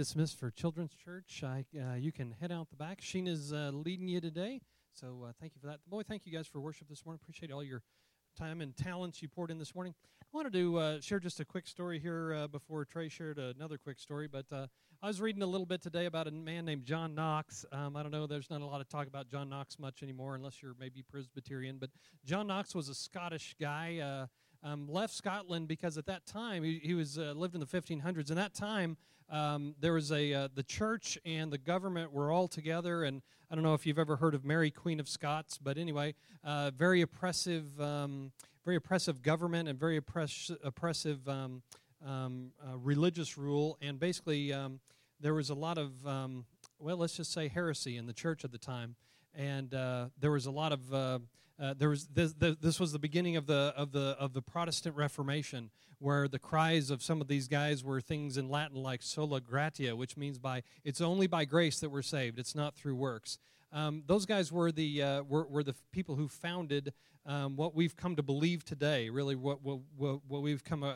dismissed for Children's Church. I, uh, you can head out the back. Sheena's uh, leading you today, so uh, thank you for that. Boy, thank you guys for worship this morning. Appreciate all your time and talents you poured in this morning. I wanted to uh, share just a quick story here uh, before Trey shared another quick story, but uh, I was reading a little bit today about a man named John Knox. Um, I don't know, there's not a lot of talk about John Knox much anymore, unless you're maybe Presbyterian, but John Knox was a Scottish guy. Um, left Scotland because at that time he, he was uh, lived in the 1500s. In that time, um, there was a uh, the church and the government were all together, and I don't know if you've ever heard of Mary Queen of Scots, but anyway, uh, very oppressive, um, very oppressive government and very oppress- oppressive um, um uh, religious rule, and basically um, there was a lot of um, well, let's just say heresy in the church at the time, and uh, there was a lot of uh, uh, there was this, this, was the beginning of the of the of the Protestant Reformation, where the cries of some of these guys were things in Latin like "sola gratia," which means by it's only by grace that we're saved. It's not through works. Um, those guys were the uh, were, were the people who founded um, what we've come to believe today. Really, what what, what we've come uh,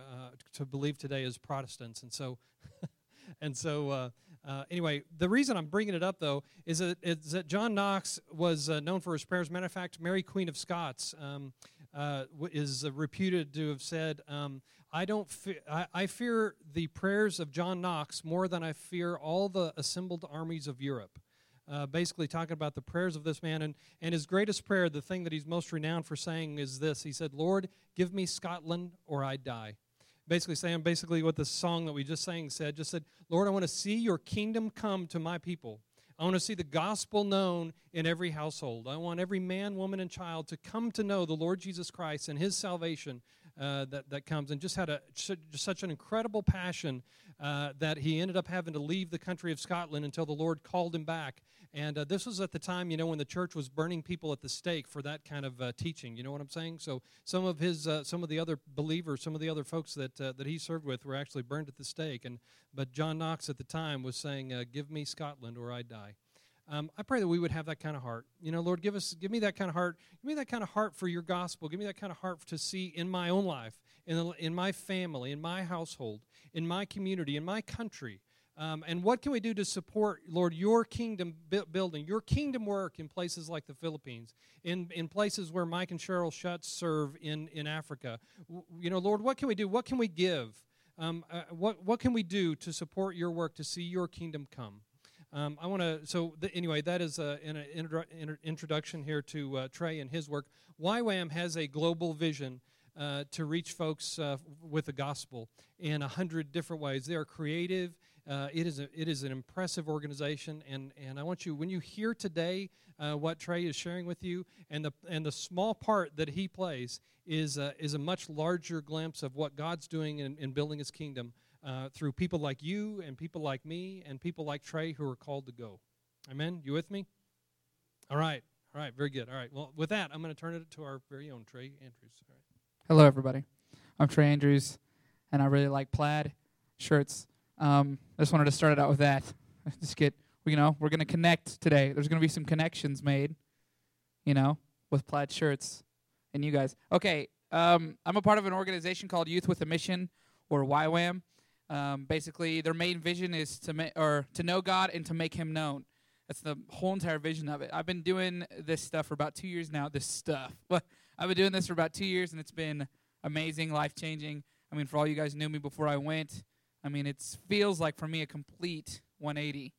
to believe today as Protestants, and so and so uh, uh, anyway, the reason I'm bringing it up, though, is that, is that John Knox was uh, known for his prayers. Matter of fact, Mary Queen of Scots um, uh, is reputed to have said, um, I, don't fe- I, I fear the prayers of John Knox more than I fear all the assembled armies of Europe. Uh, basically talking about the prayers of this man. And, and his greatest prayer, the thing that he's most renowned for saying, is this He said, Lord, give me Scotland or I die basically saying basically what the song that we just sang said just said lord i want to see your kingdom come to my people. I want to see the gospel known in every household. I want every man woman and child to come to know the lord jesus christ and his salvation uh, that, that comes. And just had a such an incredible passion uh, that he ended up having to leave the country of Scotland until the Lord called him back. And uh, this was at the time, you know, when the church was burning people at the stake for that kind of uh, teaching. You know what I'm saying? So some of his, uh, some of the other believers, some of the other folks that uh, that he served with were actually burned at the stake. And but John Knox at the time was saying, "Give me Scotland, or I die." Um, I pray that we would have that kind of heart. You know, Lord, give us, give me that kind of heart. Give me that kind of heart for your gospel. Give me that kind of heart to see in my own life, in, the, in my family, in my household, in my community, in my country. Um, and what can we do to support, Lord, your kingdom building, your kingdom work in places like the Philippines, in, in places where Mike and Cheryl Schutz serve in, in Africa? You know, Lord, what can we do? What can we give? Um, uh, what, what can we do to support your work, to see your kingdom come? Um, I want to, so the, anyway, that is uh, an intro, introduction here to uh, Trey and his work. YWAM has a global vision uh, to reach folks uh, with the gospel in a hundred different ways. They are creative. Uh, it is a, it is an impressive organization, and, and I want you when you hear today uh, what Trey is sharing with you, and the and the small part that he plays is is a much larger glimpse of what God's doing in, in building His kingdom uh, through people like you and people like me and people like Trey who are called to go. Amen? You with me? All right. All right. Very good. All right. Well, with that, I'm going to turn it to our very own Trey Andrews. All right. Hello, everybody. I'm Trey Andrews, and I really like plaid shirts. Um, I just wanted to start it out with that. Just get, you know, we're going to connect today. There's going to be some connections made, you know, with plaid shirts and you guys. Okay. Um, I'm a part of an organization called Youth with a Mission, or YWAM. Um, basically, their main vision is to ma- or to know God and to make Him known. That's the whole entire vision of it. I've been doing this stuff for about two years now. This stuff, I've been doing this for about two years, and it's been amazing, life changing. I mean, for all you guys knew me before I went, I mean, it feels like for me a complete 180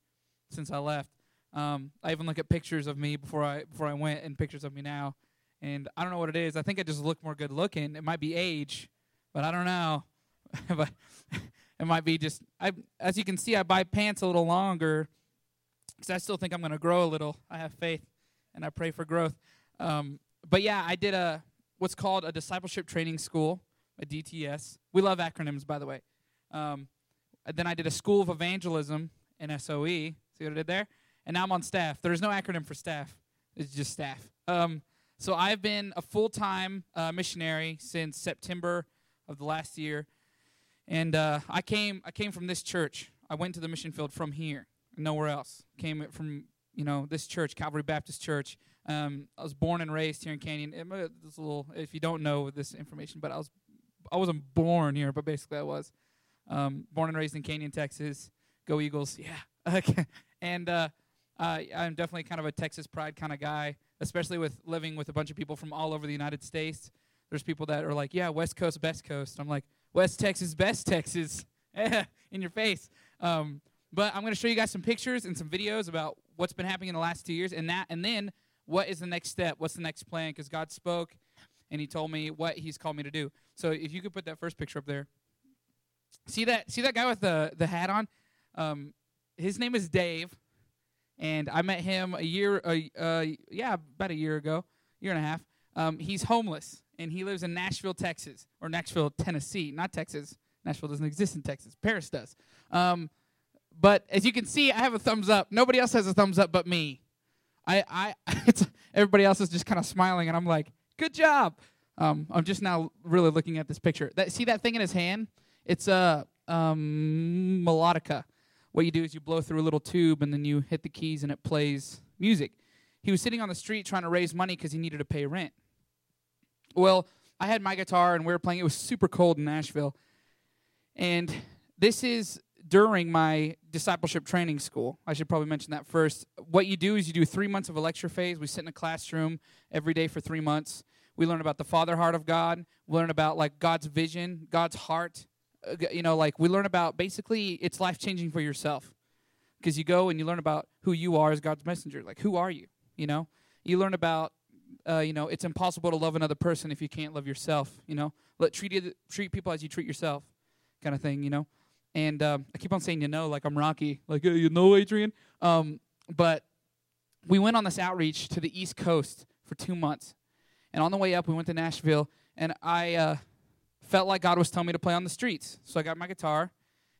since I left. Um, I even look at pictures of me before I before I went, and pictures of me now, and I don't know what it is. I think I just look more good looking. It might be age, but I don't know. but it might be just I as you can see I buy pants a little longer because I still think I'm going to grow a little. I have faith and I pray for growth. Um, but yeah, I did a what's called a discipleship training school, a DTS. We love acronyms, by the way. Um, then I did a school of evangelism in SOE. See what I did there? And now I'm on staff. There is no acronym for staff. It's just staff. Um, so I've been a full time uh, missionary since September of the last year. And uh, I came I came from this church. I went to the mission field from here, nowhere else. Came from you know this church, Calvary Baptist Church. Um, I was born and raised here in Canyon. This little, if you don't know this information, but I was I wasn't born here, but basically I was um, born and raised in Canyon, Texas. Go Eagles. Yeah. Okay. And uh, uh, I'm definitely kind of a Texas pride kind of guy, especially with living with a bunch of people from all over the United States. There's people that are like, yeah, West Coast, best coast. I'm like, West Texas, best Texas. in your face. Um, but I'm going to show you guys some pictures and some videos about what's been happening in the last two years, and that, and then what is the next step? What's the next plan? Because God spoke, and He told me what He's called me to do. So if you could put that first picture up there. See that? See that guy with the the hat on? Um, his name is Dave, and I met him a year, uh, uh, yeah, about a year ago, year and a half. Um, he's homeless, and he lives in Nashville, Texas, or Nashville, Tennessee, not Texas. Nashville doesn't exist in Texas. Paris does. Um, but as you can see, I have a thumbs up. Nobody else has a thumbs up but me. I, I, everybody else is just kind of smiling, and I'm like, good job. Um, I'm just now really looking at this picture. That see that thing in his hand? It's a um, melodica what you do is you blow through a little tube and then you hit the keys and it plays music. He was sitting on the street trying to raise money because he needed to pay rent. Well, I had my guitar and we were playing. It was super cold in Nashville. And this is during my discipleship training school. I should probably mention that first. What you do is you do three months of a lecture phase. We sit in a classroom every day for three months. We learn about the Father heart of God. We learn about like God's vision, God's heart, you know, like we learn about basically it's life changing for yourself because you go and you learn about who you are as God's messenger. Like, who are you? You know, you learn about, uh, you know, it's impossible to love another person if you can't love yourself. You know, let treat treat people as you treat yourself, kind of thing. You know, and um, I keep on saying you know, like I'm Rocky, like hey, you know, Adrian. Um, but we went on this outreach to the East Coast for two months, and on the way up, we went to Nashville, and I. Uh, felt like God was telling me to play on the streets. So I got my guitar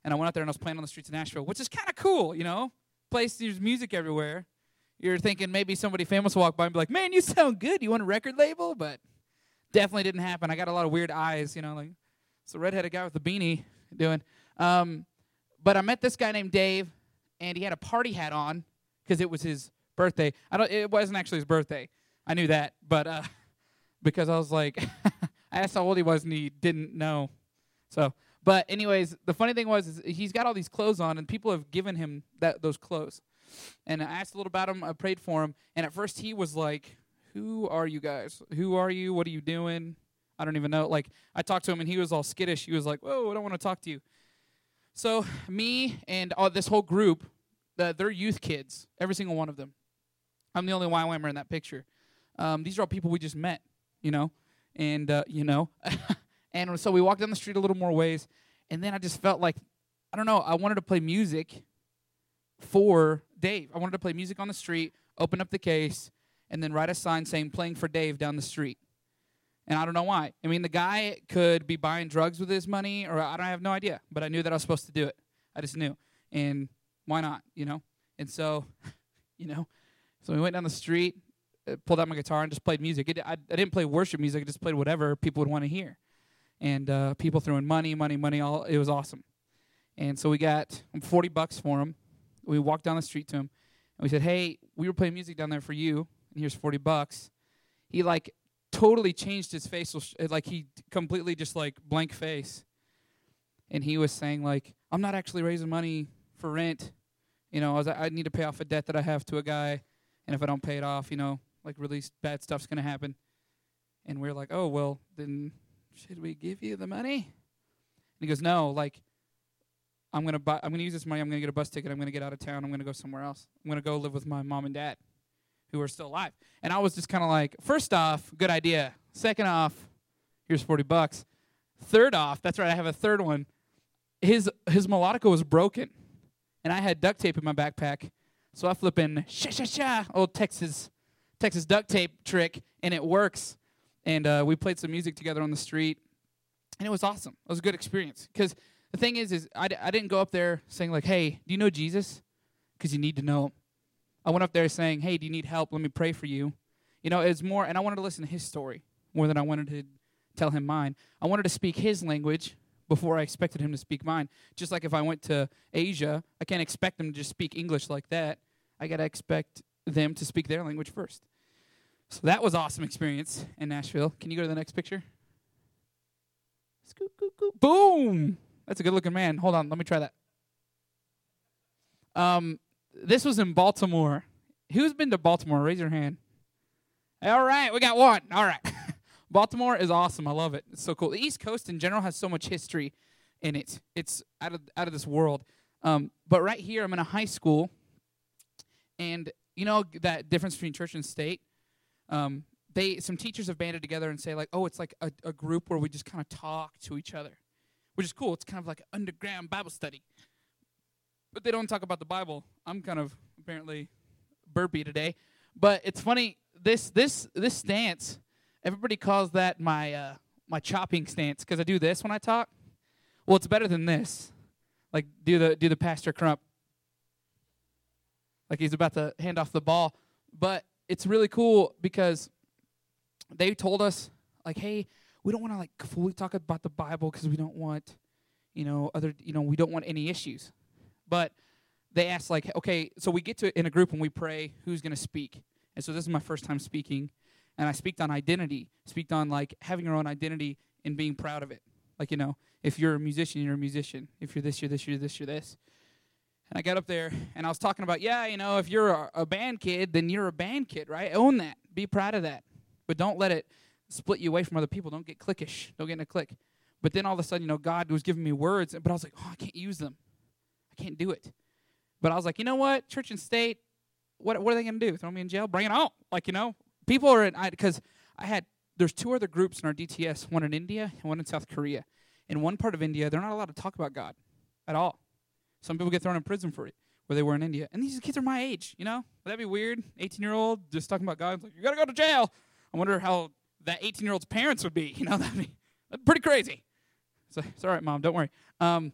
and I went out there and I was playing on the streets of Nashville, which is kind of cool, you know? Place there's music everywhere. You're thinking maybe somebody famous will walk by and be like, "Man, you sound good. You want a record label?" But definitely didn't happen. I got a lot of weird eyes, you know, like it's a redheaded guy with a beanie doing. Um, but I met this guy named Dave, and he had a party hat on because it was his birthday. I don't. It wasn't actually his birthday. I knew that, but uh, because I was like, I asked how old he was, and he didn't know. So, but anyways, the funny thing was he's got all these clothes on, and people have given him that those clothes. And I asked a little about him. I prayed for him, and at first he was like, "Who are you guys? Who are you? What are you doing?" I don't even know. Like I talked to him, and he was all skittish. He was like, "Whoa, I don't want to talk to you." So me and all this whole group, the, they're youth kids, every single one of them. I'm the only YWAMer in that picture. Um, these are all people we just met, you know and uh, you know, and so we walked down the street a little more ways, and then I just felt like, I don't know, I wanted to play music for Dave. I wanted to play music on the street, open up the case, and then write a sign saying "Playing for Dave" down the street. And I don't know why. I mean, the guy could be buying drugs with his money, or I don't I have no idea. But I knew that I was supposed to do it. I just knew, and why not? You know. And so, you know, so we went down the street, pulled out my guitar and just played music. It, I, I didn't play worship music. I just played whatever people would want to hear. And uh, people threw in money, money, money. All it was awesome. And so we got 40 bucks for him. We walked down the street to him, and we said, "Hey, we were playing music down there for you, and here's 40 bucks." He like totally changed his face, like he completely just like blank face. And he was saying like, "I'm not actually raising money for rent. You know, I, was, I need to pay off a debt that I have to a guy, and if I don't pay it off, you know, like really bad stuff's going to happen. And we're like, oh, well, then should we give you the money? And he goes, no, like, I'm going to buy, I'm going to use this money. I'm going to get a bus ticket. I'm going to get out of town. I'm going to go somewhere else. I'm going to go live with my mom and dad who are still alive. And I was just kind of like, first off, good idea. Second off, here's 40 bucks. Third off, that's right, I have a third one. His his melodica was broken. And I had duct tape in my backpack. So I flip in sha sha sha old Texas Texas duct tape trick, and it works. And uh, we played some music together on the street, and it was awesome. It was a good experience. Because the thing is, is I d- I didn't go up there saying like, "Hey, do you know Jesus?" Because you need to know. I went up there saying, "Hey, do you need help? Let me pray for you." You know, it's more, and I wanted to listen to his story more than I wanted to tell him mine. I wanted to speak his language before I expected him to speak mine. Just like if I went to Asia, I can't expect them to just speak English like that. I got to expect them to speak their language first. So that was awesome experience in Nashville. Can you go to the next picture? Boom! That's a good looking man. Hold on, let me try that. Um, this was in Baltimore. Who's been to Baltimore? Raise your hand. All right, we got one. All right. Baltimore is awesome. I love it. It's so cool. The East Coast in general has so much history in it. It's out of out of this world. Um, but right here, I'm in a high school, and you know that difference between church and state. Um, they some teachers have banded together and say like, oh, it's like a, a group where we just kind of talk to each other, which is cool. It's kind of like an underground Bible study. But they don't talk about the Bible. I'm kind of apparently burpy today, but it's funny. This this this stance, everybody calls that my uh, my chopping stance because I do this when I talk. Well, it's better than this. Like do the do the pastor crump. Like he's about to hand off the ball, but it's really cool because they told us like, hey, we don't want to like fully talk about the Bible because we don't want, you know, other, you know, we don't want any issues. But they asked like, okay, so we get to in a group and we pray who's going to speak. And so this is my first time speaking, and I speak on identity, speak on like having your own identity and being proud of it. Like you know, if you're a musician, you're a musician. If you're this, you're this, you're this, you're this. And I got up there and I was talking about, yeah, you know, if you're a, band kid, then you're a band kid, right? Own that. Be proud of that. But don't let it split you away from other people. Don't get cliquish. Don't get in a clique. But then all of a sudden, you know, God was giving me words, but I was like, oh, I can't use them. I can't do it. But I was like, you know what? Church and state, what, what are they going to do? Throw me in jail? Bring it on. Like, you know, people are in, because I, I had, there's two other groups in our DTS, one in India and one in South Korea. In one part of India, they're not allowed to talk about God at all. Some people get thrown in prison for it, where they were in India. And these kids are my age, you know? Would that be weird? 18 year old just talking about God. Like, you got to go to jail. I wonder how that 18 year old's parents would be. You know, that'd be pretty crazy. So, it's all right, mom. Don't worry. Um,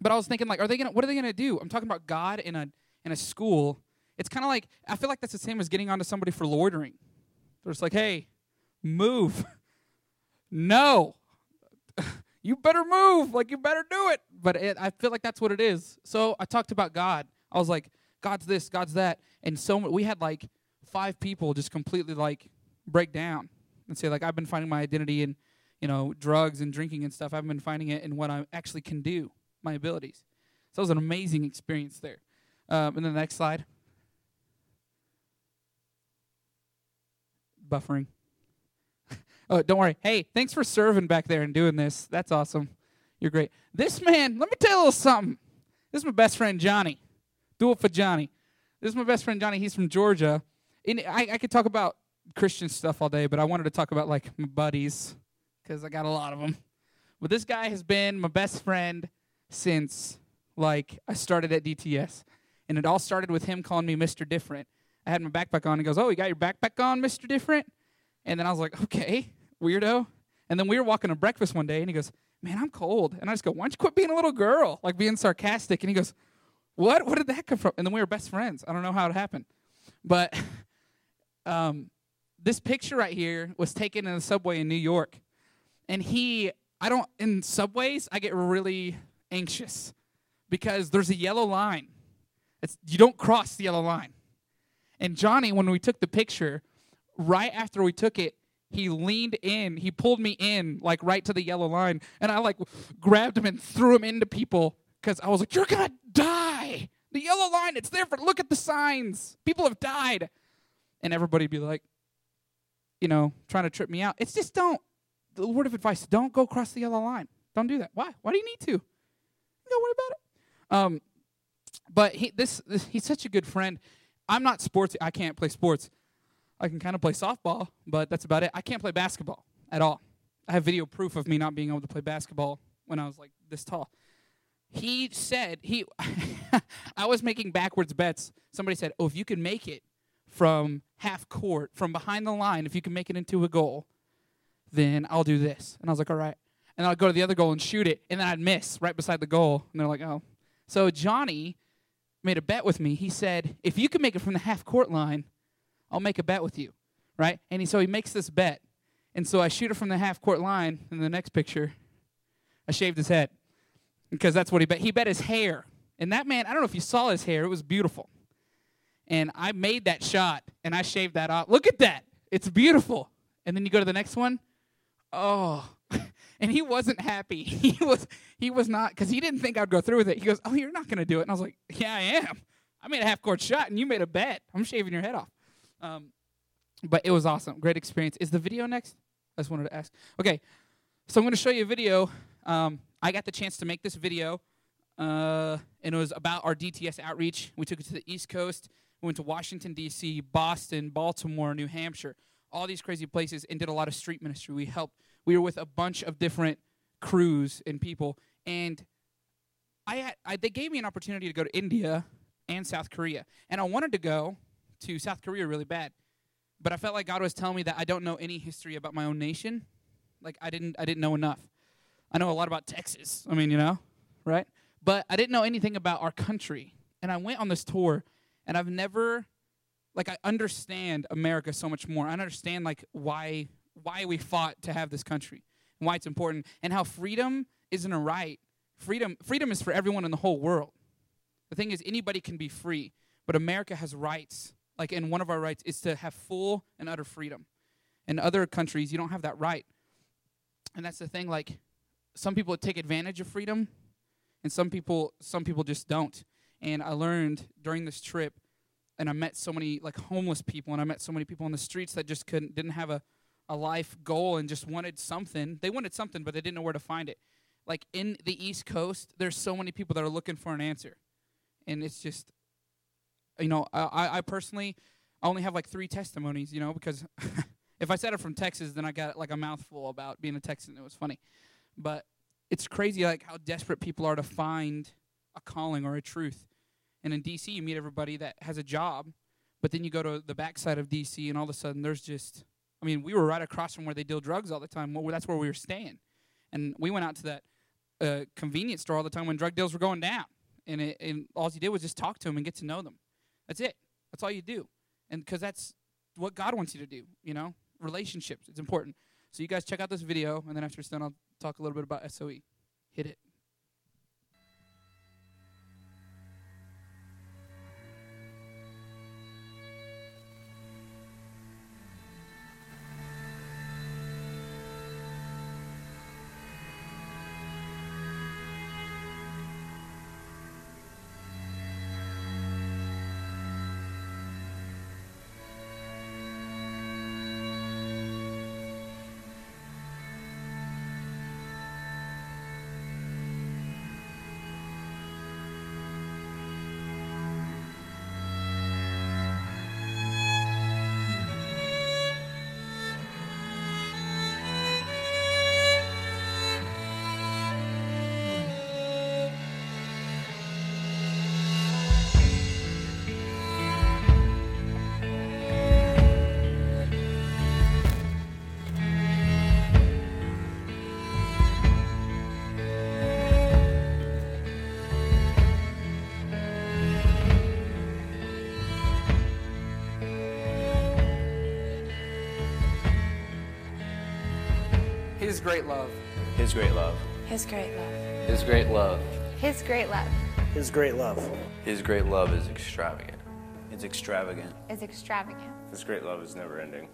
but I was thinking, like, are they gonna? What are they gonna do? I'm talking about God in a in a school. It's kind of like I feel like that's the same as getting onto somebody for loitering. They're just like, hey, move. no, you better move. Like you better do it. But it, I feel like that's what it is. So I talked about God. I was like, God's this, God's that, and so we had like five people just completely like break down and say like I've been finding my identity in you know drugs and drinking and stuff. I've been finding it in what I actually can do, my abilities. So it was an amazing experience there. Um, and the next slide. Buffering. Oh, don't worry. Hey, thanks for serving back there and doing this. That's awesome. You're great. This man, let me tell you a little something. This is my best friend Johnny. Do it for Johnny. This is my best friend Johnny. He's from Georgia. And I, I could talk about Christian stuff all day, but I wanted to talk about like my buddies because I got a lot of them. But this guy has been my best friend since like I started at DTS, and it all started with him calling me Mr. Different. I had my backpack on. He goes, "Oh, you got your backpack on, Mr. Different?" And then I was like, "Okay, weirdo." And then we were walking to breakfast one day, and he goes, "Man, I'm cold." And I just go, "Why don't you quit being a little girl?" Like being sarcastic. And he goes, "What? What did that come from?" And then we were best friends. I don't know how it happened, but um, this picture right here was taken in a subway in New York, and he, I don't in subways, I get really anxious because there's a yellow line. It's you don't cross the yellow line. And Johnny, when we took the picture, right after we took it, he leaned in, he pulled me in, like right to the yellow line, and I like grabbed him and threw him into people because I was like, "You're gonna die." The yellow line, it's there for. Look at the signs. People have died, and everybody be like, you know, trying to trip me out. It's just don't. The word of advice: don't go across the yellow line. Don't do that. Why? Why do you need to? Don't worry about it. Um, but he this, this he's such a good friend. I'm not sports. I can't play sports. I can kind of play softball, but that's about it. I can't play basketball at all. I have video proof of me not being able to play basketball when I was like this tall. He said he I was making backwards bets. Somebody said, "Oh, if you can make it from half court, from behind the line, if you can make it into a goal, then I'll do this." And I was like, "All right." And I'll go to the other goal and shoot it, and then I'd miss right beside the goal. And they're like, "Oh." So Johnny made a bet with me. He said, "If you can make it from the half court line, I'll make a bet with you." Right? And he, so he makes this bet. And so I shoot it from the half court line. In the next picture, I shaved his head because that's what he bet. He bet his hair. And that man, I don't know if you saw his hair, it was beautiful. And I made that shot and I shaved that off. Look at that. It's beautiful. And then you go to the next one. Oh. and he wasn't happy. He was he was not because he didn't think I'd go through with it. He goes, "Oh, you're not going to do it," and I was like, "Yeah, I am. I made a half court shot, and you made a bet. I'm shaving your head off." Um, but it was awesome, great experience. Is the video next? I just wanted to ask. Okay, so I'm going to show you a video. Um, I got the chance to make this video, uh, and it was about our DTS outreach. We took it to the East Coast. We went to Washington D.C., Boston, Baltimore, New Hampshire, all these crazy places, and did a lot of street ministry. We helped. We were with a bunch of different crews and people, and I, had, I they gave me an opportunity to go to India and South Korea, and I wanted to go to South Korea really bad, but I felt like God was telling me that I don't know any history about my own nation. Like I didn't I didn't know enough. I know a lot about Texas. I mean, you know, right? But I didn't know anything about our country. And I went on this tour and I've never like I understand America so much more. I understand like why why we fought to have this country and why it's important and how freedom isn't a right. Freedom freedom is for everyone in the whole world. The thing is anybody can be free, but America has rights. Like and one of our rights is to have full and utter freedom. In other countries you don't have that right. And that's the thing like some people take advantage of freedom and some people some people just don't. And I learned during this trip and I met so many like homeless people and I met so many people on the streets that just couldn't didn't have a a life goal and just wanted something. They wanted something but they didn't know where to find it. Like in the East Coast, there's so many people that are looking for an answer. And it's just you know, I I personally only have like 3 testimonies, you know, because if I said it from Texas, then I got like a mouthful about being a Texan. It was funny. But it's crazy like how desperate people are to find a calling or a truth. And in DC, you meet everybody that has a job, but then you go to the backside of DC, and all of a sudden there's just, I mean, we were right across from where they deal drugs all the time. Well, that's where we were staying. And we went out to that uh, convenience store all the time when drug deals were going down. And, it, and all you did was just talk to them and get to know them. That's it. That's all you do. And because that's what God wants you to do, you know? Relationships. It's important. So you guys check out this video, and then after it's done, I'll talk a little bit about SOE. Hit it. Great love. His great love. His great love. His great love. His great love His great love His great love is extravagant. It's extravagant. is extravagant, His great love is never ending.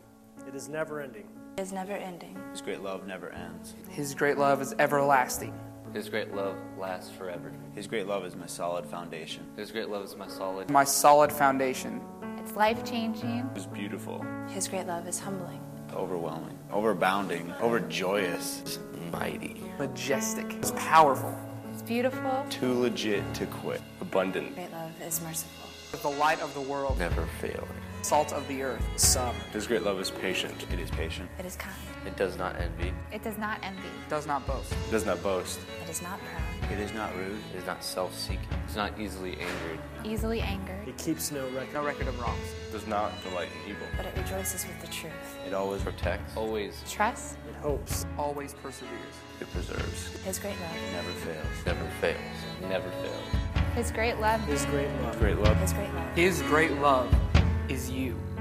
it is never ending. is never ending. His great love never ends. His great love is everlasting. His great love lasts forever. His great love is my solid foundation. His great love is my solid. My solid foundation. It's life changing. It is beautiful, His great love is humbling. Overwhelming. Overbounding. Overjoyous. Mighty. Majestic. It's powerful. It's beautiful. Too legit to quit. abundant. Great love is merciful. The light of the world. Never failing. Salt of the earth. Sovereign. His great love is patient. It is patient. It is kind. It does not envy. It does not envy. Does not boast. It does not boast. It is not proud. It is not rude. It is not self seeking. It's not easily angered. Easily angered. It keeps no record. No record of wrongs. Does not delight in evil. But it rejoices with the truth. It always Protects. Always. trusts. It hopes. Always perseveres. It preserves. His great love. Never fails. Never fails. Never fails. His great love. His great love. His love. great love. His great love. His great love is you.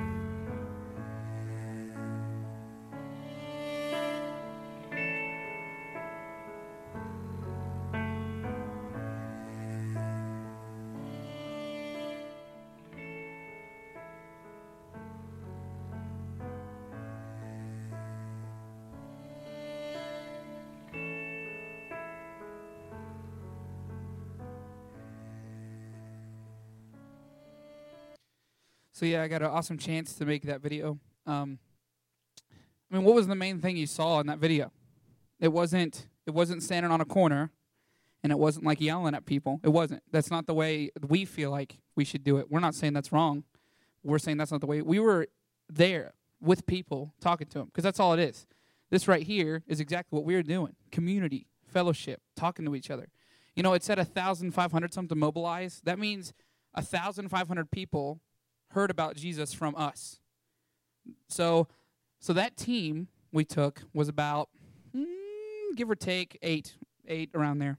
So yeah, I got an awesome chance to make that video. Um, I mean, what was the main thing you saw in that video? It wasn't. It wasn't standing on a corner, and it wasn't like yelling at people. It wasn't. That's not the way we feel like we should do it. We're not saying that's wrong. We're saying that's not the way. We were there with people talking to them because that's all it is. This right here is exactly what we are doing: community, fellowship, talking to each other. You know, it said a thousand five hundred something to mobilize. That means a thousand five hundred people heard about Jesus from us. So, so that team we took was about mm, give or take eight, eight around there,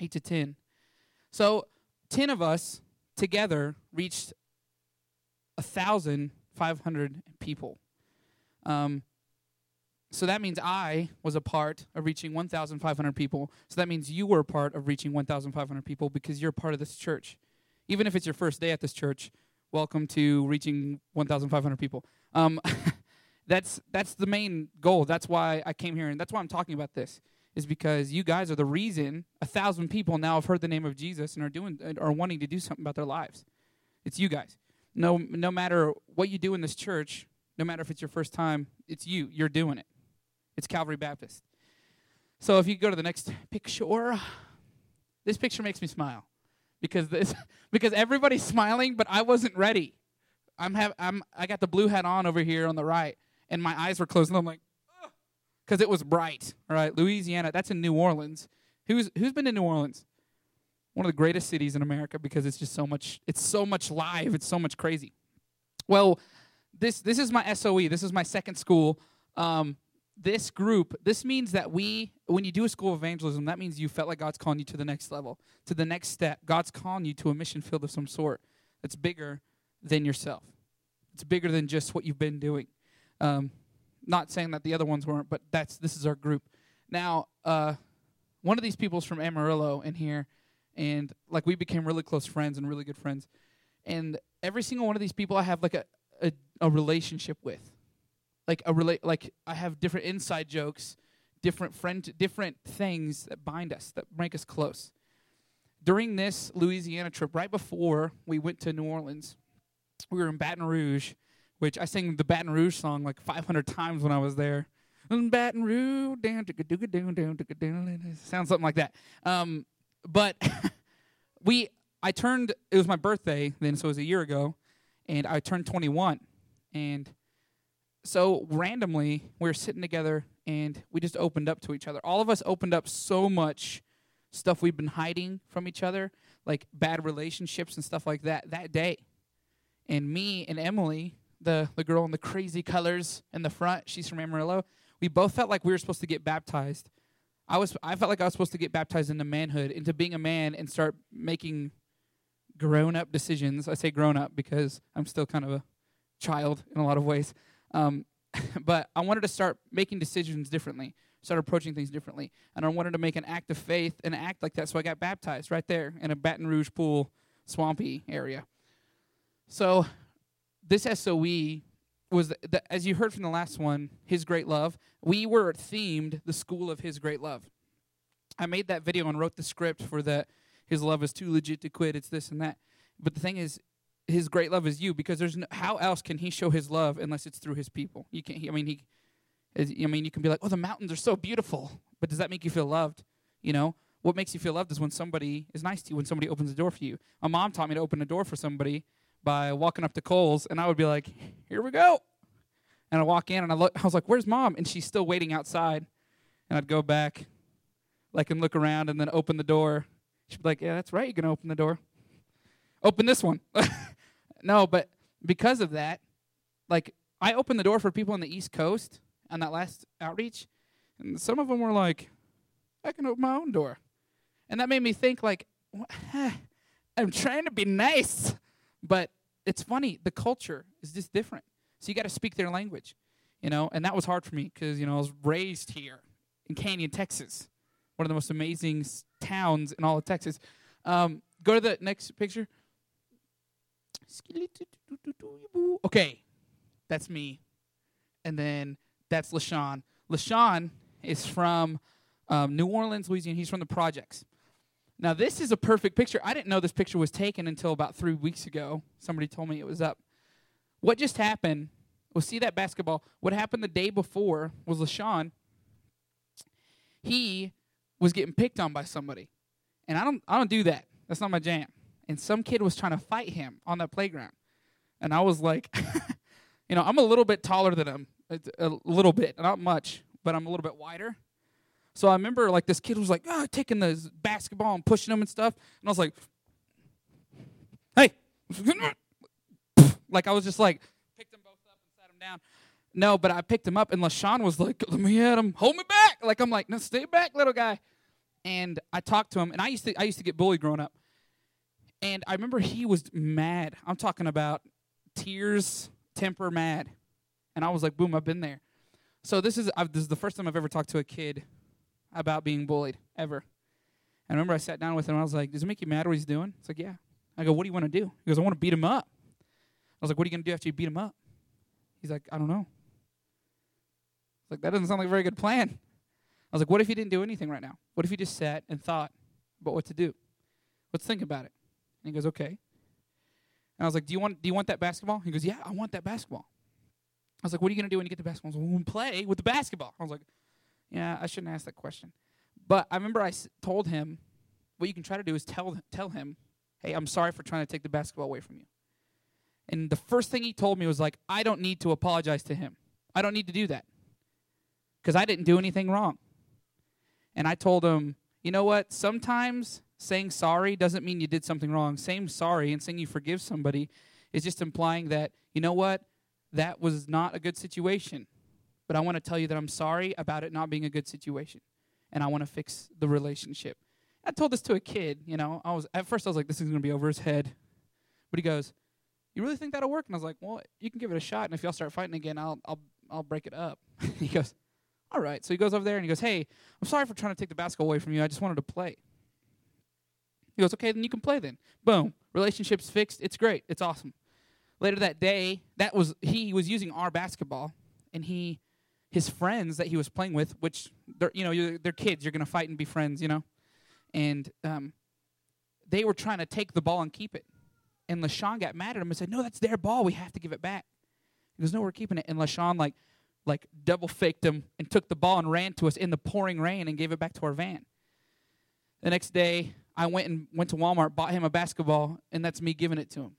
eight to ten. So, ten of us together reached a thousand five hundred people. Um, so that means I was a part of reaching 1,500 people. So that means you were a part of reaching 1,500 people because you're part of this church. Even if it's your first day at this church, welcome to reaching 1,500 people. Um, that's that's the main goal. That's why I came here, and that's why I'm talking about this. Is because you guys are the reason a thousand people now have heard the name of Jesus and are doing are wanting to do something about their lives. It's you guys. No, no matter what you do in this church, no matter if it's your first time, it's you. You're doing it. It's Calvary Baptist. So if you go to the next picture, this picture makes me smile because this because everybody's smiling, but I wasn't ready. I'm have I'm I got the blue hat on over here on the right, and my eyes were closed, and I'm like, because it was bright. All right, Louisiana, that's in New Orleans. Who's who's been to New Orleans? One of the greatest cities in America because it's just so much. It's so much live. It's so much crazy. Well, this this is my SOE. This is my second school. Um, this group, this means that we, when you do a school of evangelism, that means you felt like God's calling you to the next level, to the next step. God's calling you to a mission field of some sort that's bigger than yourself. It's bigger than just what you've been doing. Um, not saying that the other ones weren't, but that's this is our group. Now, uh, one of these people's from Amarillo in here, and like we became really close friends and really good friends. And every single one of these people I have like a, a, a relationship with like a relate like I have different inside jokes, different friend different things that bind us, that make us close. During this Louisiana trip, right before we went to New Orleans, we were in Baton Rouge, which I sang the Baton Rouge song like 500 times when I was there. Baton Rouge, down, down, down, down, sounds something like that. Um, but we, I turned. It was my birthday then, so it was a year ago, and I turned 21, and so randomly we were sitting together and we just opened up to each other. All of us opened up so much stuff we've been hiding from each other, like bad relationships and stuff like that, that day. And me and Emily, the, the girl in the crazy colors in the front, she's from Amarillo, we both felt like we were supposed to get baptized. I was I felt like I was supposed to get baptized into manhood, into being a man and start making grown up decisions. I say grown up because I'm still kind of a child in a lot of ways. Um, but I wanted to start making decisions differently, start approaching things differently. And I wanted to make an act of faith and act like that. So I got baptized right there in a Baton Rouge pool, swampy area. So this SOE was, the, the, as you heard from the last one, His Great Love. We were themed the School of His Great Love. I made that video and wrote the script for that. His love is too legit to quit. It's this and that. But the thing is, his great love is you because there's no, how else can he show his love unless it's through his people? You can't i mean he is, i mean you can be like oh the mountains are so beautiful. But does that make you feel loved? You know what makes you feel loved is when somebody is nice to you when somebody opens the door for you. My mom taught me to open a door for somebody by walking up to Kohl's and i would be like here we go. And i walk in and i look i was like where's mom? And she's still waiting outside. And i'd go back like and look around and then open the door. She'd be like yeah that's right you're gonna open the door. Open this one no, but because of that, like I opened the door for people on the East Coast on that last outreach, and some of them were like, "I can open my own door," and that made me think like, "I'm trying to be nice," but it's funny. The culture is just different, so you got to speak their language, you know. And that was hard for me because you know I was raised here in Canyon, Texas, one of the most amazing towns in all of Texas. Um, go to the next picture. Okay, that's me. And then that's LaShawn. LaShawn is from um, New Orleans, Louisiana. He's from the projects. Now, this is a perfect picture. I didn't know this picture was taken until about three weeks ago. Somebody told me it was up. what just happened was see that basketball. What happened the day before was LaShawn. He was getting picked on by somebody, and I don't I don't do that. That's not my jam. And some kid was trying to fight him on that playground, and I was like, you know, I'm a little bit taller than him, a little bit, not much, but I'm a little bit wider. So I remember like this kid was like, oh, taking the basketball and pushing him and stuff, and I was like, hey, like I was just like picked them both up and sat them down. No, but I picked him up, and LaShawn was like, "Let me at him, hold me back." Like I'm like, "No, stay back, little guy." And I talked to him, and I used to I used to get bullied growing up, and I remember he was mad. I'm talking about tears, temper, mad, and I was like, "Boom, I've been there." So this is I've, this is the first time I've ever talked to a kid about being bullied ever. And I remember I sat down with him. and I was like, "Does it make you mad what he's doing?" It's like, "Yeah." I go, "What do you want to do?" He goes, "I want to beat him up." I was like, "What are you gonna do after you beat him up?" He's like, "I don't know." It's like that doesn't sound like a very good plan. I was like, "What if you didn't do anything right now? What if you just sat and thought about what to do? Let's think about it." He goes, "Okay." And I was like, "Do you want do you want that basketball?" He goes, "Yeah, I want that basketball." I was like, "What are you gonna do when you get the basketball?" Was like, "We'll play with the basketball." I was like, "Yeah, I shouldn't ask that question." But I remember I told him, "What you can try to do is tell tell him, hey, I'm sorry for trying to take the basketball away from you." And the first thing he told me was like, "I don't need to apologize to him. I don't need to do that because I didn't do anything wrong." And I told him, "You know what? Sometimes saying sorry doesn't mean you did something wrong. Saying sorry and saying you forgive somebody is just implying that, you know what? That was not a good situation. But I want to tell you that I'm sorry about it not being a good situation. And I want to fix the relationship. I told this to a kid, you know. I was at first I was like, this is gonna be over his head. But he goes, You really think that'll work? And I was like, Well, you can give it a shot, and if y'all start fighting again, I'll I'll I'll break it up. he goes, All right. So he goes over there and he goes, Hey, I'm sorry for trying to take the basketball away from you. I just wanted to play. He goes, Okay, then you can play then. Boom. Relationship's fixed. It's great. It's awesome. Later that day, that was he was using our basketball and he his friends that he was playing with, which they're you know, they're kids, you're gonna fight and be friends, you know? And um they were trying to take the ball and keep it. And LaShawn got mad at him and said, No, that's their ball. We have to give it back. He goes, No, we're keeping it. And LaShawn like like double faked him and took the ball and ran to us in the pouring rain and gave it back to our van. The next day, I went and went to Walmart, bought him a basketball, and that's me giving it to him.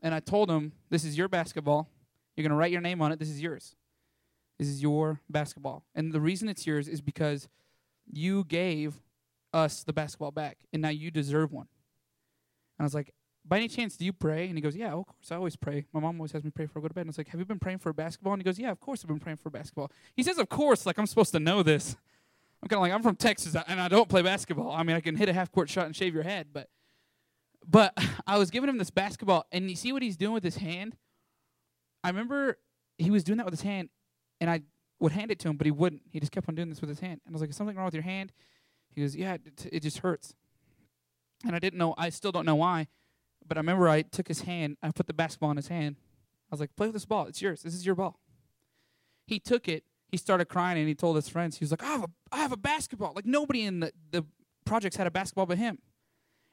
And I told him, This is your basketball. You're going to write your name on it. This is yours. This is your basketball. And the reason it's yours is because you gave us the basketball back, and now you deserve one. And I was like, By any chance, do you pray? And he goes, Yeah, of course. I always pray. My mom always has me pray before I go to bed. And I was like, Have you been praying for a basketball? And he goes, Yeah, of course I've been praying for a basketball. He says, Of course, like I'm supposed to know this. I'm kind of like, I'm from Texas and I don't play basketball. I mean, I can hit a half court shot and shave your head, but but I was giving him this basketball, and you see what he's doing with his hand? I remember he was doing that with his hand, and I would hand it to him, but he wouldn't. He just kept on doing this with his hand. And I was like, Is something wrong with your hand? He goes, Yeah, it, it just hurts. And I didn't know, I still don't know why, but I remember I took his hand, I put the basketball in his hand. I was like, Play with this ball. It's yours. This is your ball. He took it, he started crying, and he told his friends, He was like, I have a, I have a basketball. Like, nobody in the, the projects had a basketball but him.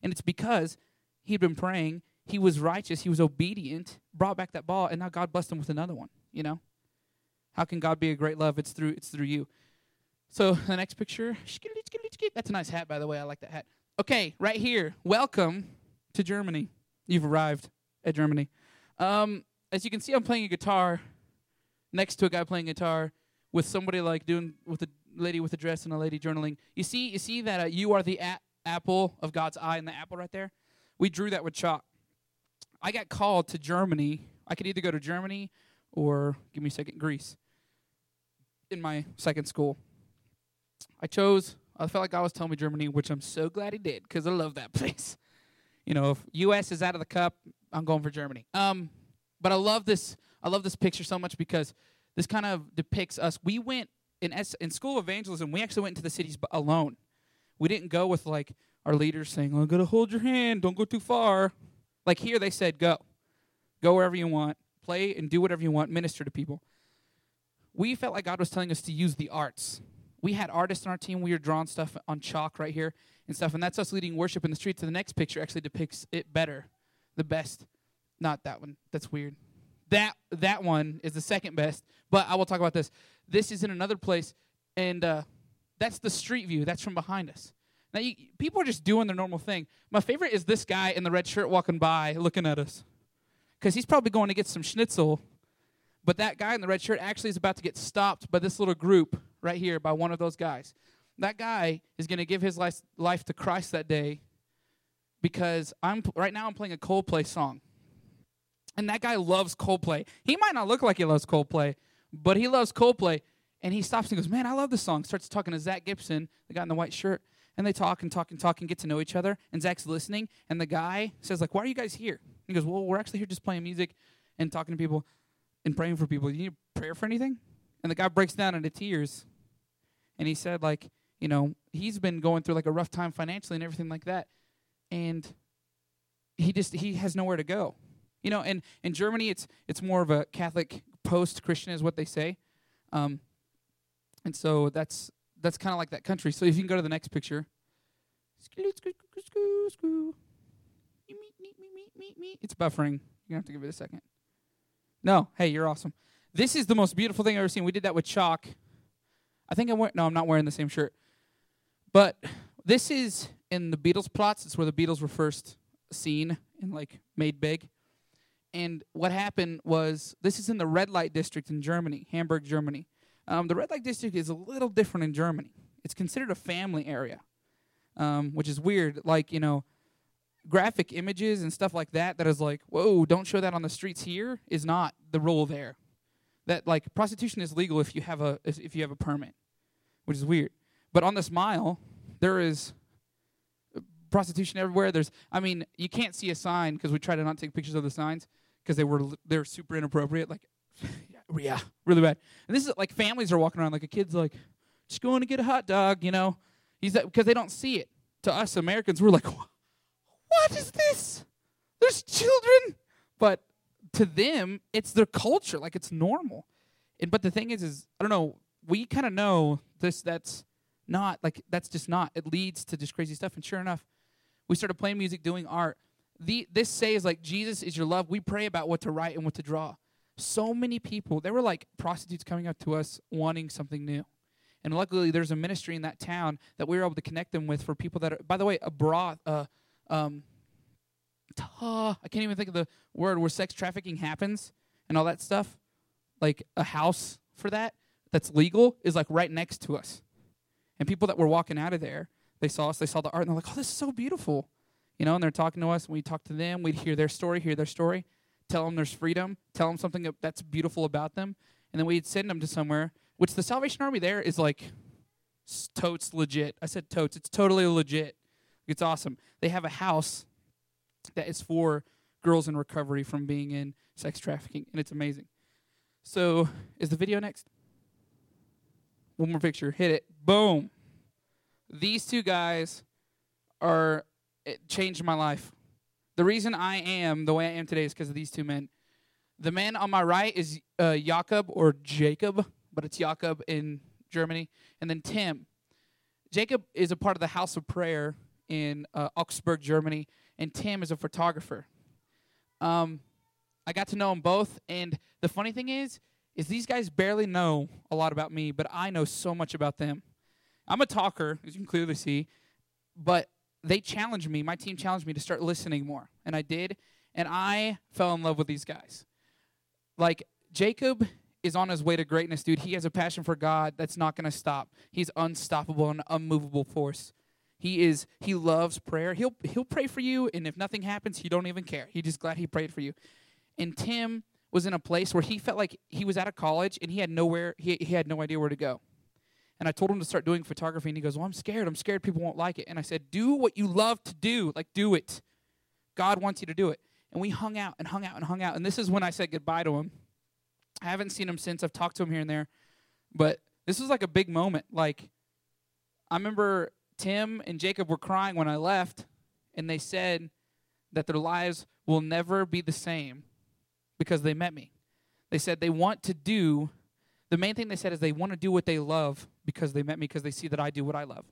And it's because he'd been praying, he was righteous, he was obedient, brought back that ball, and now God blessed him with another one, you know? How can God be a great love? It's through it's through you. So the next picture, that's a nice hat, by the way. I like that hat. Okay, right here. Welcome to Germany. You've arrived at Germany. Um, as you can see, I'm playing a guitar next to a guy playing guitar with somebody like doing with a lady with a dress and a lady journaling. You see, you see that uh, you are the a- apple of God's eye, and the apple right there. We drew that with chalk. I got called to Germany. I could either go to Germany or give me a second, Greece. In my second school, I chose. I felt like God was telling me Germany, which I'm so glad He did because I love that place. You know, if U.S. is out of the cup, I'm going for Germany. Um, but I love this. I love this picture so much because this kind of depicts us. We went in in school evangelism. We actually went into the cities alone. We didn't go with like our leaders saying, "Oh, gotta hold your hand. Don't go too far." Like here, they said, "Go, go wherever you want, play and do whatever you want, minister to people." We felt like God was telling us to use the arts. We had artists on our team. We were drawing stuff on chalk right here and stuff, and that's us leading worship in the streets. And the next picture actually depicts it better, the best. Not that one. That's weird. That that one is the second best. But I will talk about this. This is in another place, and uh, that's the street view. That's from behind us. Now, you, people are just doing their normal thing. My favorite is this guy in the red shirt walking by, looking at us, because he's probably going to get some schnitzel. But that guy in the red shirt actually is about to get stopped by this little group right here, by one of those guys. That guy is going to give his life, life to Christ that day because I'm right now I'm playing a Coldplay song. And that guy loves Coldplay. He might not look like he loves Coldplay, but he loves Coldplay. And he stops and goes, Man, I love this song. Starts talking to Zach Gibson, the guy in the white shirt. And they talk and talk and talk and get to know each other. And Zach's listening. And the guy says, like, why are you guys here? He goes, Well, we're actually here just playing music and talking to people and praying for people. You need prayer for anything? And the guy breaks down into tears. And he said, like, you know, he's been going through like a rough time financially and everything like that. And he just he has nowhere to go. You know, and in Germany it's it's more of a Catholic post Christian is what they say. Um, and so that's that's kind of like that country. So if you can go to the next picture. It's buffering. You're gonna have to give it a second. No, hey, you're awesome. This is the most beautiful thing I've ever seen. We did that with chalk. I think I'm wearing. No, I'm not wearing the same shirt. But this is in the Beatles Platz. It's where the Beatles were first seen and like made big. And what happened was this is in the red light district in Germany, Hamburg, Germany. Um, the red light district is a little different in Germany. It's considered a family area, um, which is weird. Like you know, graphic images and stuff like that. That is like, whoa, don't show that on the streets here. Is not the rule there. That like prostitution is legal if you have a if you have a permit, which is weird. But on this mile, there is prostitution everywhere. There's, I mean, you can't see a sign because we try to not take pictures of the signs because they were they're super inappropriate. Like, yeah, really bad. And this is like families are walking around like a kid's like, just going to get a hot dog, you know. He's because they don't see it. To us Americans, we're like, what is this? There's children, but to them, it's their culture. Like it's normal. And but the thing is, is I don't know. We kind of know this. That's not like that's just not. It leads to just crazy stuff. And sure enough, we started playing music, doing art. The this says like Jesus is your love. We pray about what to write and what to draw. So many people. There were like prostitutes coming up to us wanting something new. And luckily, there's a ministry in that town that we were able to connect them with for people that are, by the way, a broth, uh, um, I can't even think of the word where sex trafficking happens and all that stuff. Like a house for that that's legal is like right next to us. And people that were walking out of there, they saw us, they saw the art, and they're like, oh, this is so beautiful. You know, and they're talking to us, and we talk to them, we'd hear their story, hear their story, tell them there's freedom, tell them something that's beautiful about them, and then we'd send them to somewhere, which the Salvation Army there is like totes legit. I said totes, it's totally legit. It's awesome. They have a house that is for girls in recovery from being in sex trafficking, and it's amazing. So, is the video next? One more picture. Hit it. Boom. These two guys are it changed my life. The reason I am the way I am today is because of these two men. The man on my right is uh, Jakob or Jacob, but it's Jakob in Germany, and then Tim. Jacob is a part of the House of Prayer in uh, Augsburg, Germany, and Tim is a photographer. Um, I got to know them both, and the funny thing is, is these guys barely know a lot about me, but I know so much about them. I'm a talker, as you can clearly see, but they challenged me. My team challenged me to start listening more, and I did, and I fell in love with these guys. Like Jacob is on his way to greatness, dude. He has a passion for God that's not going to stop. He's unstoppable and unmovable force. He is he loves prayer. He'll he'll pray for you and if nothing happens, he don't even care. He's just glad he prayed for you. And Tim was in a place where he felt like he was out of college and he had nowhere he, he had no idea where to go. And I told him to start doing photography and he goes, "Well, I'm scared. I'm scared people won't like it." And I said, "Do what you love to do. Like do it. God wants you to do it." And we hung out and hung out and hung out. And this is when I said goodbye to him. I haven't seen him since. I've talked to him here and there. But this was like a big moment. Like I remember Tim and Jacob were crying when I left and they said that their lives will never be the same because they met me. They said they want to do, the main thing they said is they want to do what they love because they met me, because they see that I do what I love.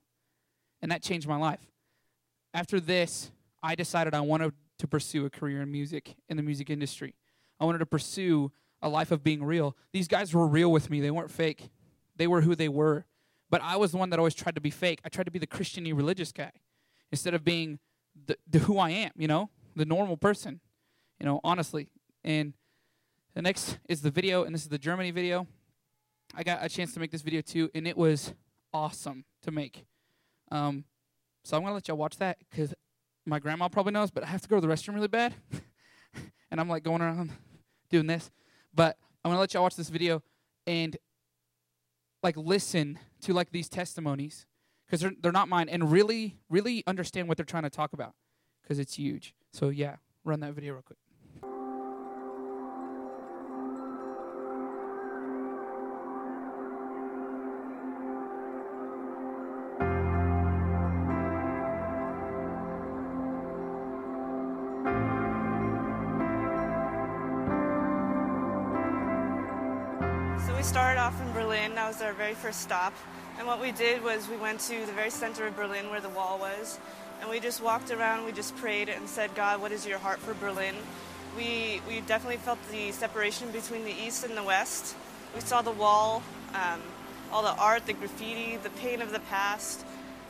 And that changed my life. After this, I decided I wanted to pursue a career in music, in the music industry. I wanted to pursue a life of being real. These guys were real with me. They weren't fake. They were who they were. But I was the one that always tried to be fake. I tried to be the Christiany religious guy instead of being the, the who I am, you know, the normal person, you know, honestly. And the next is the video, and this is the Germany video. I got a chance to make this video too, and it was awesome to make. Um, so I'm gonna let y'all watch that because my grandma probably knows, but I have to go to the restroom really bad, and I'm like going around doing this. But I'm gonna let y'all watch this video and like listen to like these testimonies because they're they're not mine, and really really understand what they're trying to talk about because it's huge. So yeah, run that video real quick. Berlin. That was our very first stop. And what we did was we went to the very center of Berlin where the wall was. And we just walked around, we just prayed and said, God, what is your heart for Berlin? We, we definitely felt the separation between the East and the West. We saw the wall, um, all the art, the graffiti, the pain of the past,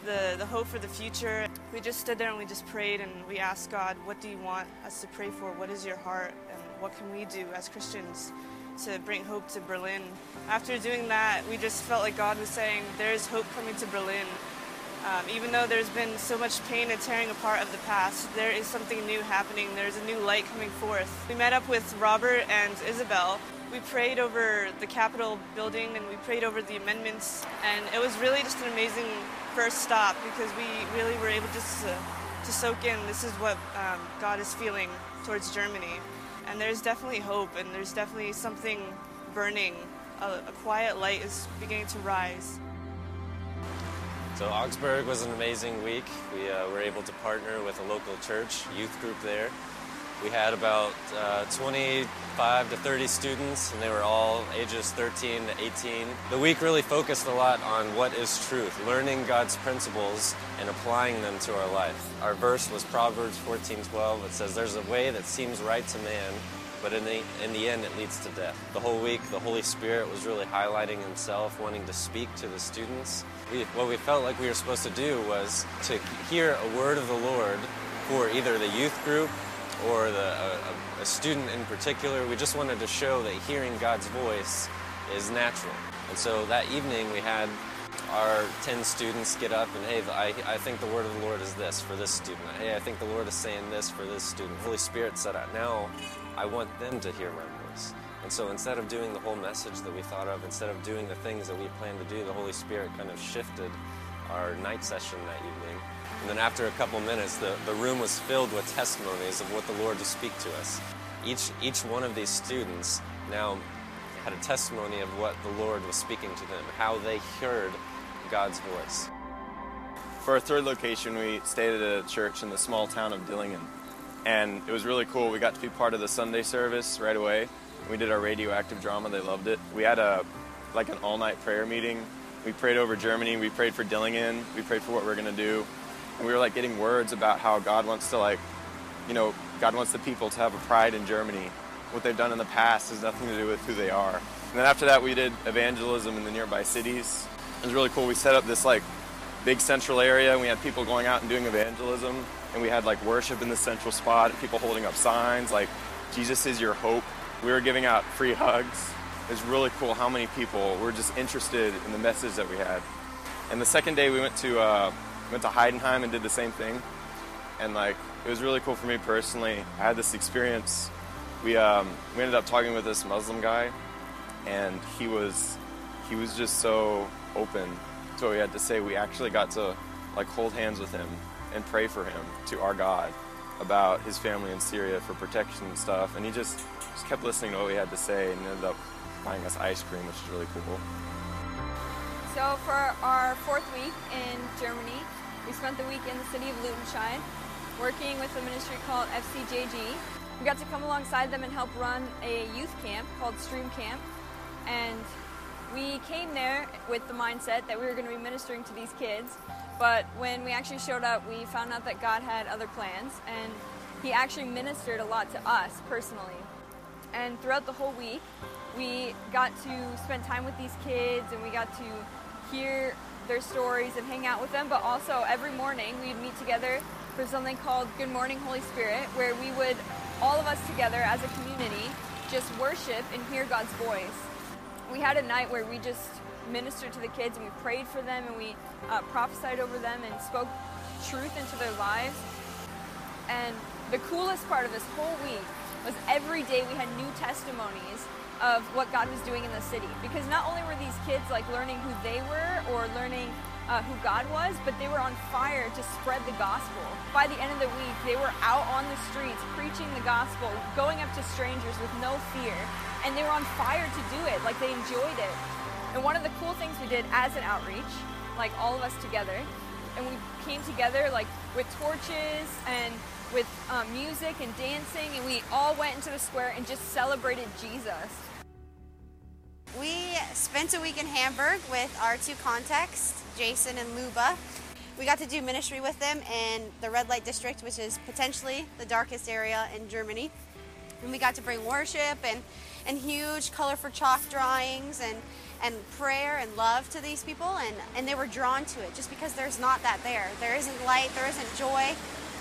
the, the hope for the future. We just stood there and we just prayed and we asked God, what do you want us to pray for? What is your heart? And what can we do as Christians to bring hope to Berlin? After doing that, we just felt like God was saying, there is hope coming to Berlin. Um, even though there's been so much pain and tearing apart of the past, there is something new happening. There's a new light coming forth. We met up with Robert and Isabel. We prayed over the Capitol building and we prayed over the amendments. And it was really just an amazing first stop because we really were able just to, to soak in this is what um, God is feeling towards Germany. And there's definitely hope and there's definitely something burning. A, a quiet light is beginning to rise. So Augsburg was an amazing week. We uh, were able to partner with a local church youth group there. We had about uh, 25 to 30 students, and they were all ages 13 to 18. The week really focused a lot on what is truth, learning God's principles and applying them to our life. Our verse was Proverbs 14:12. It says, "There's a way that seems right to man, but in the in the end, it leads to death." The whole week, the Holy Spirit was really highlighting Himself, wanting to speak to the students. We, what we felt like we were supposed to do was to hear a word of the Lord for either the youth group or the, a, a student in particular. We just wanted to show that hearing God's voice is natural. And so that evening we had our 10 students get up and, hey, I, I think the word of the Lord is this for this student. Hey, I think the Lord is saying this for this student. Holy Spirit said, now I want them to hear my voice. And so instead of doing the whole message that we thought of, instead of doing the things that we planned to do, the Holy Spirit kind of shifted our night session that evening. And then after a couple minutes, the, the room was filled with testimonies of what the Lord would speak to us. Each, each one of these students now had a testimony of what the Lord was speaking to them, how they heard God's voice. For our third location, we stayed at a church in the small town of Dillingen. And it was really cool. We got to be part of the Sunday service right away. We did our radioactive drama. They loved it. We had a like an all-night prayer meeting. We prayed over Germany. We prayed for Dillingen. We prayed for what we we're gonna do. And we were like getting words about how God wants to like, you know, God wants the people to have a pride in Germany. What they've done in the past has nothing to do with who they are. And then after that, we did evangelism in the nearby cities. It was really cool. We set up this like big central area, and we had people going out and doing evangelism. And we had like worship in the central spot, people holding up signs like "Jesus is your hope." We were giving out free hugs. It was really cool how many people were just interested in the message that we had. And the second day, we went to uh, went to Heidenheim and did the same thing. And like it was really cool for me personally. I had this experience. We um, we ended up talking with this Muslim guy, and he was he was just so open to what we had to say. We actually got to like hold hands with him and pray for him to our God about his family in Syria for protection and stuff. And he just just kept listening to what we had to say and ended up buying us ice cream, which is really cool. So for our fourth week in Germany, we spent the week in the city of Lüdenscheid, working with a ministry called FCJG. We got to come alongside them and help run a youth camp called Stream Camp. And we came there with the mindset that we were going to be ministering to these kids. But when we actually showed up, we found out that God had other plans, and He actually ministered a lot to us personally. And throughout the whole week, we got to spend time with these kids and we got to hear their stories and hang out with them. But also, every morning, we'd meet together for something called Good Morning Holy Spirit, where we would, all of us together as a community, just worship and hear God's voice. We had a night where we just ministered to the kids and we prayed for them and we uh, prophesied over them and spoke truth into their lives. And the coolest part of this whole week was every day we had new testimonies of what God was doing in the city. Because not only were these kids like learning who they were or learning uh, who God was, but they were on fire to spread the gospel. By the end of the week, they were out on the streets preaching the gospel, going up to strangers with no fear, and they were on fire to do it. Like they enjoyed it. And one of the cool things we did as an outreach, like all of us together, and we came together like with torches and with um, music and dancing, and we all went into the square and just celebrated Jesus. We spent a week in Hamburg with our two contacts, Jason and Luba. We got to do ministry with them in the red light district, which is potentially the darkest area in Germany. And we got to bring worship and, and huge colorful chalk drawings and, and prayer and love to these people, and, and they were drawn to it just because there's not that there. There isn't light, there isn't joy.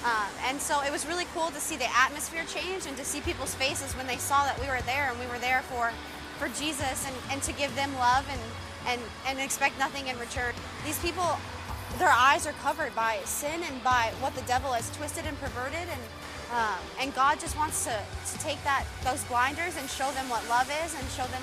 Um, and so it was really cool to see the atmosphere change and to see people's faces when they saw that we were there and we were there for, for Jesus and, and to give them love and, and, and expect nothing in return. These people, their eyes are covered by sin and by what the devil has twisted and perverted and um, and God just wants to, to take that those blinders and show them what love is and show them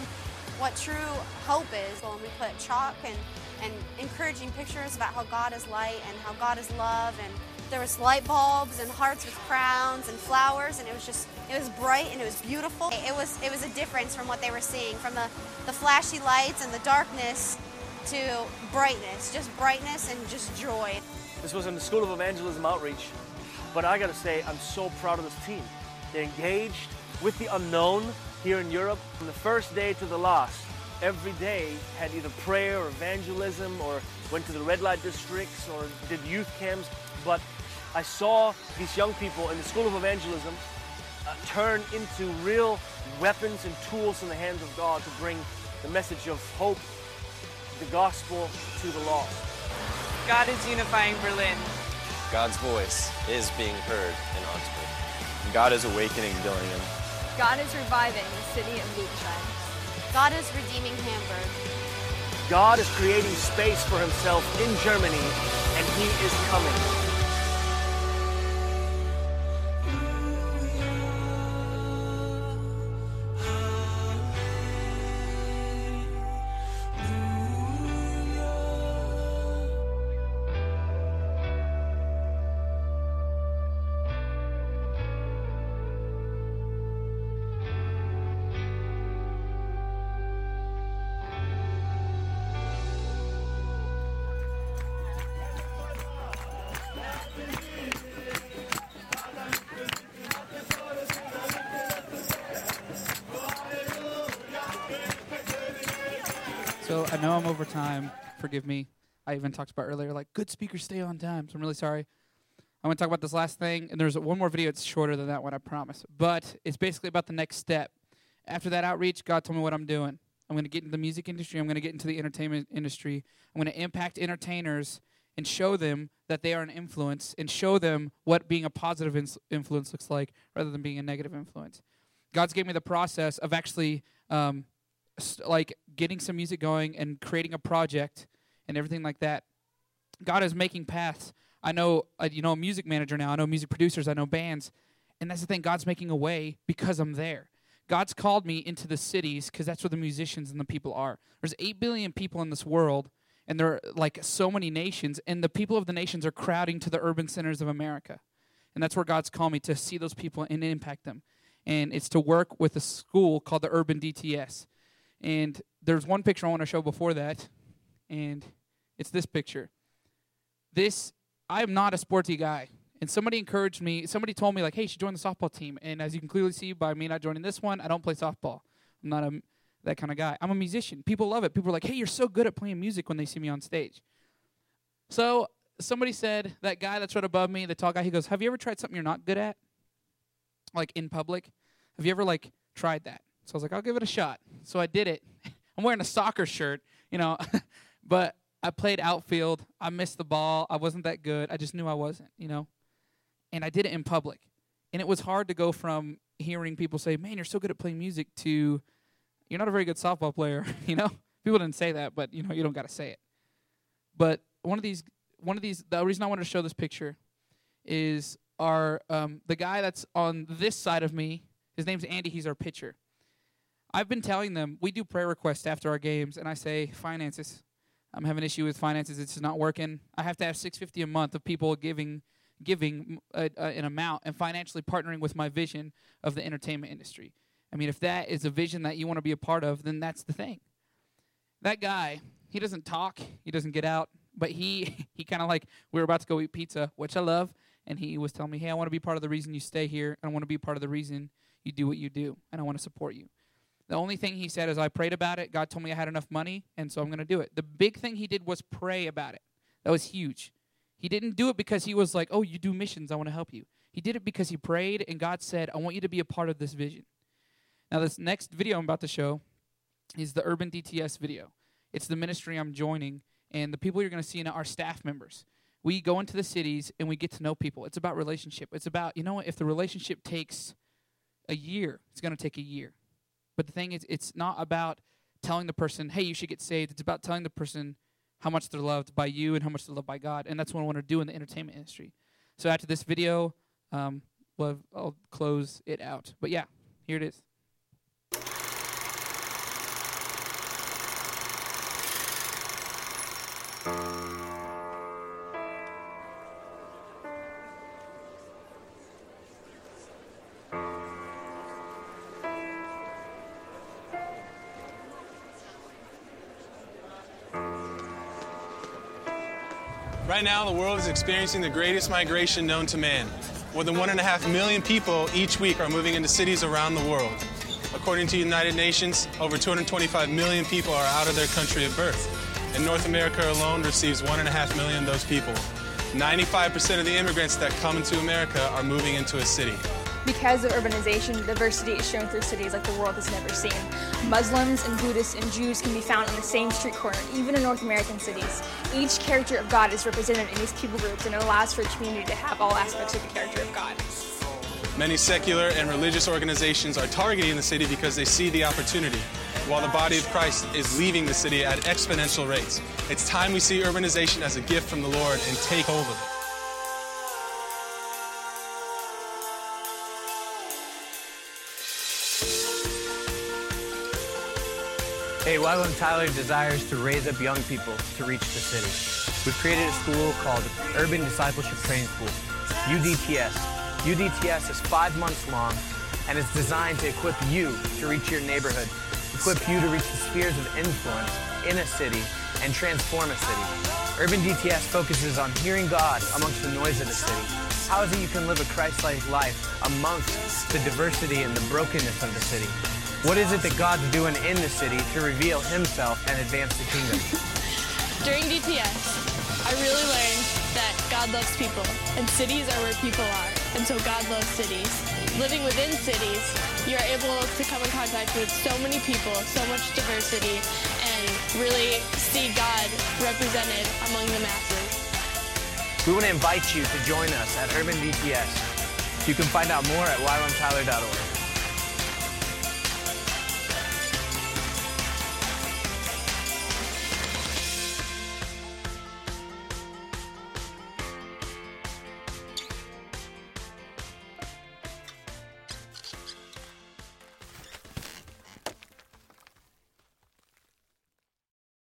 what true hope is. When we put chalk and, and encouraging pictures about how God is light and how God is love and there was light bulbs and hearts with crowns and flowers and it was just it was bright and it was beautiful. It was it was a difference from what they were seeing from the, the flashy lights and the darkness to brightness, just brightness and just joy. This was in the School of Evangelism Outreach, but I gotta say, I'm so proud of this team. They engaged with the unknown here in Europe from the first day to the last. Every day had either prayer or evangelism or went to the red light districts or did youth camps, but I saw these young people in the School of Evangelism uh, turn into real weapons and tools in the hands of God to bring the message of hope, the gospel to the lost. God is unifying Berlin. God's voice is being heard in Augsburg. God is awakening Dillingen. God is reviving the city of Lüdenscheid. God is redeeming Hamburg. God is creating space for himself in Germany, and he is coming. Know I'm over time. Forgive me. I even talked about earlier, like good speakers stay on time. So I'm really sorry. I want to talk about this last thing, and there's one more video. It's shorter than that one, I promise. But it's basically about the next step. After that outreach, God told me what I'm doing. I'm going to get into the music industry. I'm going to get into the entertainment industry. I'm going to impact entertainers and show them that they are an influence and show them what being a positive ins- influence looks like rather than being a negative influence. God's gave me the process of actually um, like getting some music going and creating a project and everything like that. God is making paths. I know, uh, you know, a music manager now. I know music producers. I know bands, and that's the thing. God's making a way because I'm there. God's called me into the cities because that's where the musicians and the people are. There's eight billion people in this world, and there are like so many nations, and the people of the nations are crowding to the urban centers of America, and that's where God's called me to see those people and impact them. And it's to work with a school called the Urban DTS. And there's one picture I want to show before that, and it's this picture. This, I am not a sporty guy. And somebody encouraged me, somebody told me, like, hey, you should join the softball team. And as you can clearly see by me not joining this one, I don't play softball. I'm not a, that kind of guy. I'm a musician. People love it. People are like, hey, you're so good at playing music when they see me on stage. So somebody said, that guy that's right above me, the tall guy, he goes, have you ever tried something you're not good at? Like in public? Have you ever, like, tried that. So I was like, I'll give it a shot. So I did it. I'm wearing a soccer shirt, you know, but I played outfield. I missed the ball. I wasn't that good. I just knew I wasn't, you know. And I did it in public. And it was hard to go from hearing people say, "Man, you're so good at playing music," to "You're not a very good softball player," you know. People didn't say that, but you know, you don't got to say it. But one of these, one of these, the reason I wanted to show this picture is our um, the guy that's on this side of me. His name's Andy. He's our pitcher. I've been telling them we do prayer requests after our games, and I say finances. I'm having an issue with finances. It's not working. I have to have 650 a month of people giving giving a, a, an amount and financially partnering with my vision of the entertainment industry. I mean, if that is a vision that you want to be a part of, then that's the thing. That guy, he doesn't talk, he doesn't get out, but he he kind of like we were about to go eat pizza, which I love, and he was telling me, "Hey, I want to be part of the reason you stay here. And I want to be part of the reason you do what you do, and I want to support you." The only thing he said is, I prayed about it. God told me I had enough money, and so I'm going to do it. The big thing he did was pray about it. That was huge. He didn't do it because he was like, oh, you do missions. I want to help you. He did it because he prayed, and God said, I want you to be a part of this vision. Now, this next video I'm about to show is the Urban DTS video. It's the ministry I'm joining, and the people you're going to see are staff members. We go into the cities and we get to know people. It's about relationship. It's about, you know what, if the relationship takes a year, it's going to take a year. But the thing is, it's not about telling the person, hey, you should get saved. It's about telling the person how much they're loved by you and how much they're loved by God. And that's what I want to do in the entertainment industry. So after this video, um, we'll, I'll close it out. But yeah, here it is. Right now, the world is experiencing the greatest migration known to man. More than one and a half million people each week are moving into cities around the world. According to the United Nations, over 225 million people are out of their country of birth. And North America alone receives one and a half million of those people. 95% of the immigrants that come into America are moving into a city. Because of urbanization, diversity is shown through cities like the world has never seen. Muslims and Buddhists and Jews can be found on the same street corner, even in North American cities. Each character of God is represented in these people groups, and it allows for a community to have all aspects of the character of God. Many secular and religious organizations are targeting the city because they see the opportunity, while the body of Christ is leaving the city at exponential rates. It's time we see urbanization as a gift from the Lord and take hold Hey, YWAM Tyler desires to raise up young people to reach the city. We've created a school called Urban Discipleship Training School, UDTS. UDTS is five months long and it's designed to equip you to reach your neighborhood, equip you to reach the spheres of influence in a city and transform a city. Urban DTS focuses on hearing God amongst the noise of the city. How is it you can live a Christ-like life amongst the diversity and the brokenness of the city? What is it that God's doing in the city to reveal himself and advance the kingdom? During DTS, I really learned that God loves people, and cities are where people are, and so God loves cities. Living within cities, you're able to come in contact with so many people, so much diversity, and really see God represented among the masses. We want to invite you to join us at Urban DTS. You can find out more at ywamtyler.org.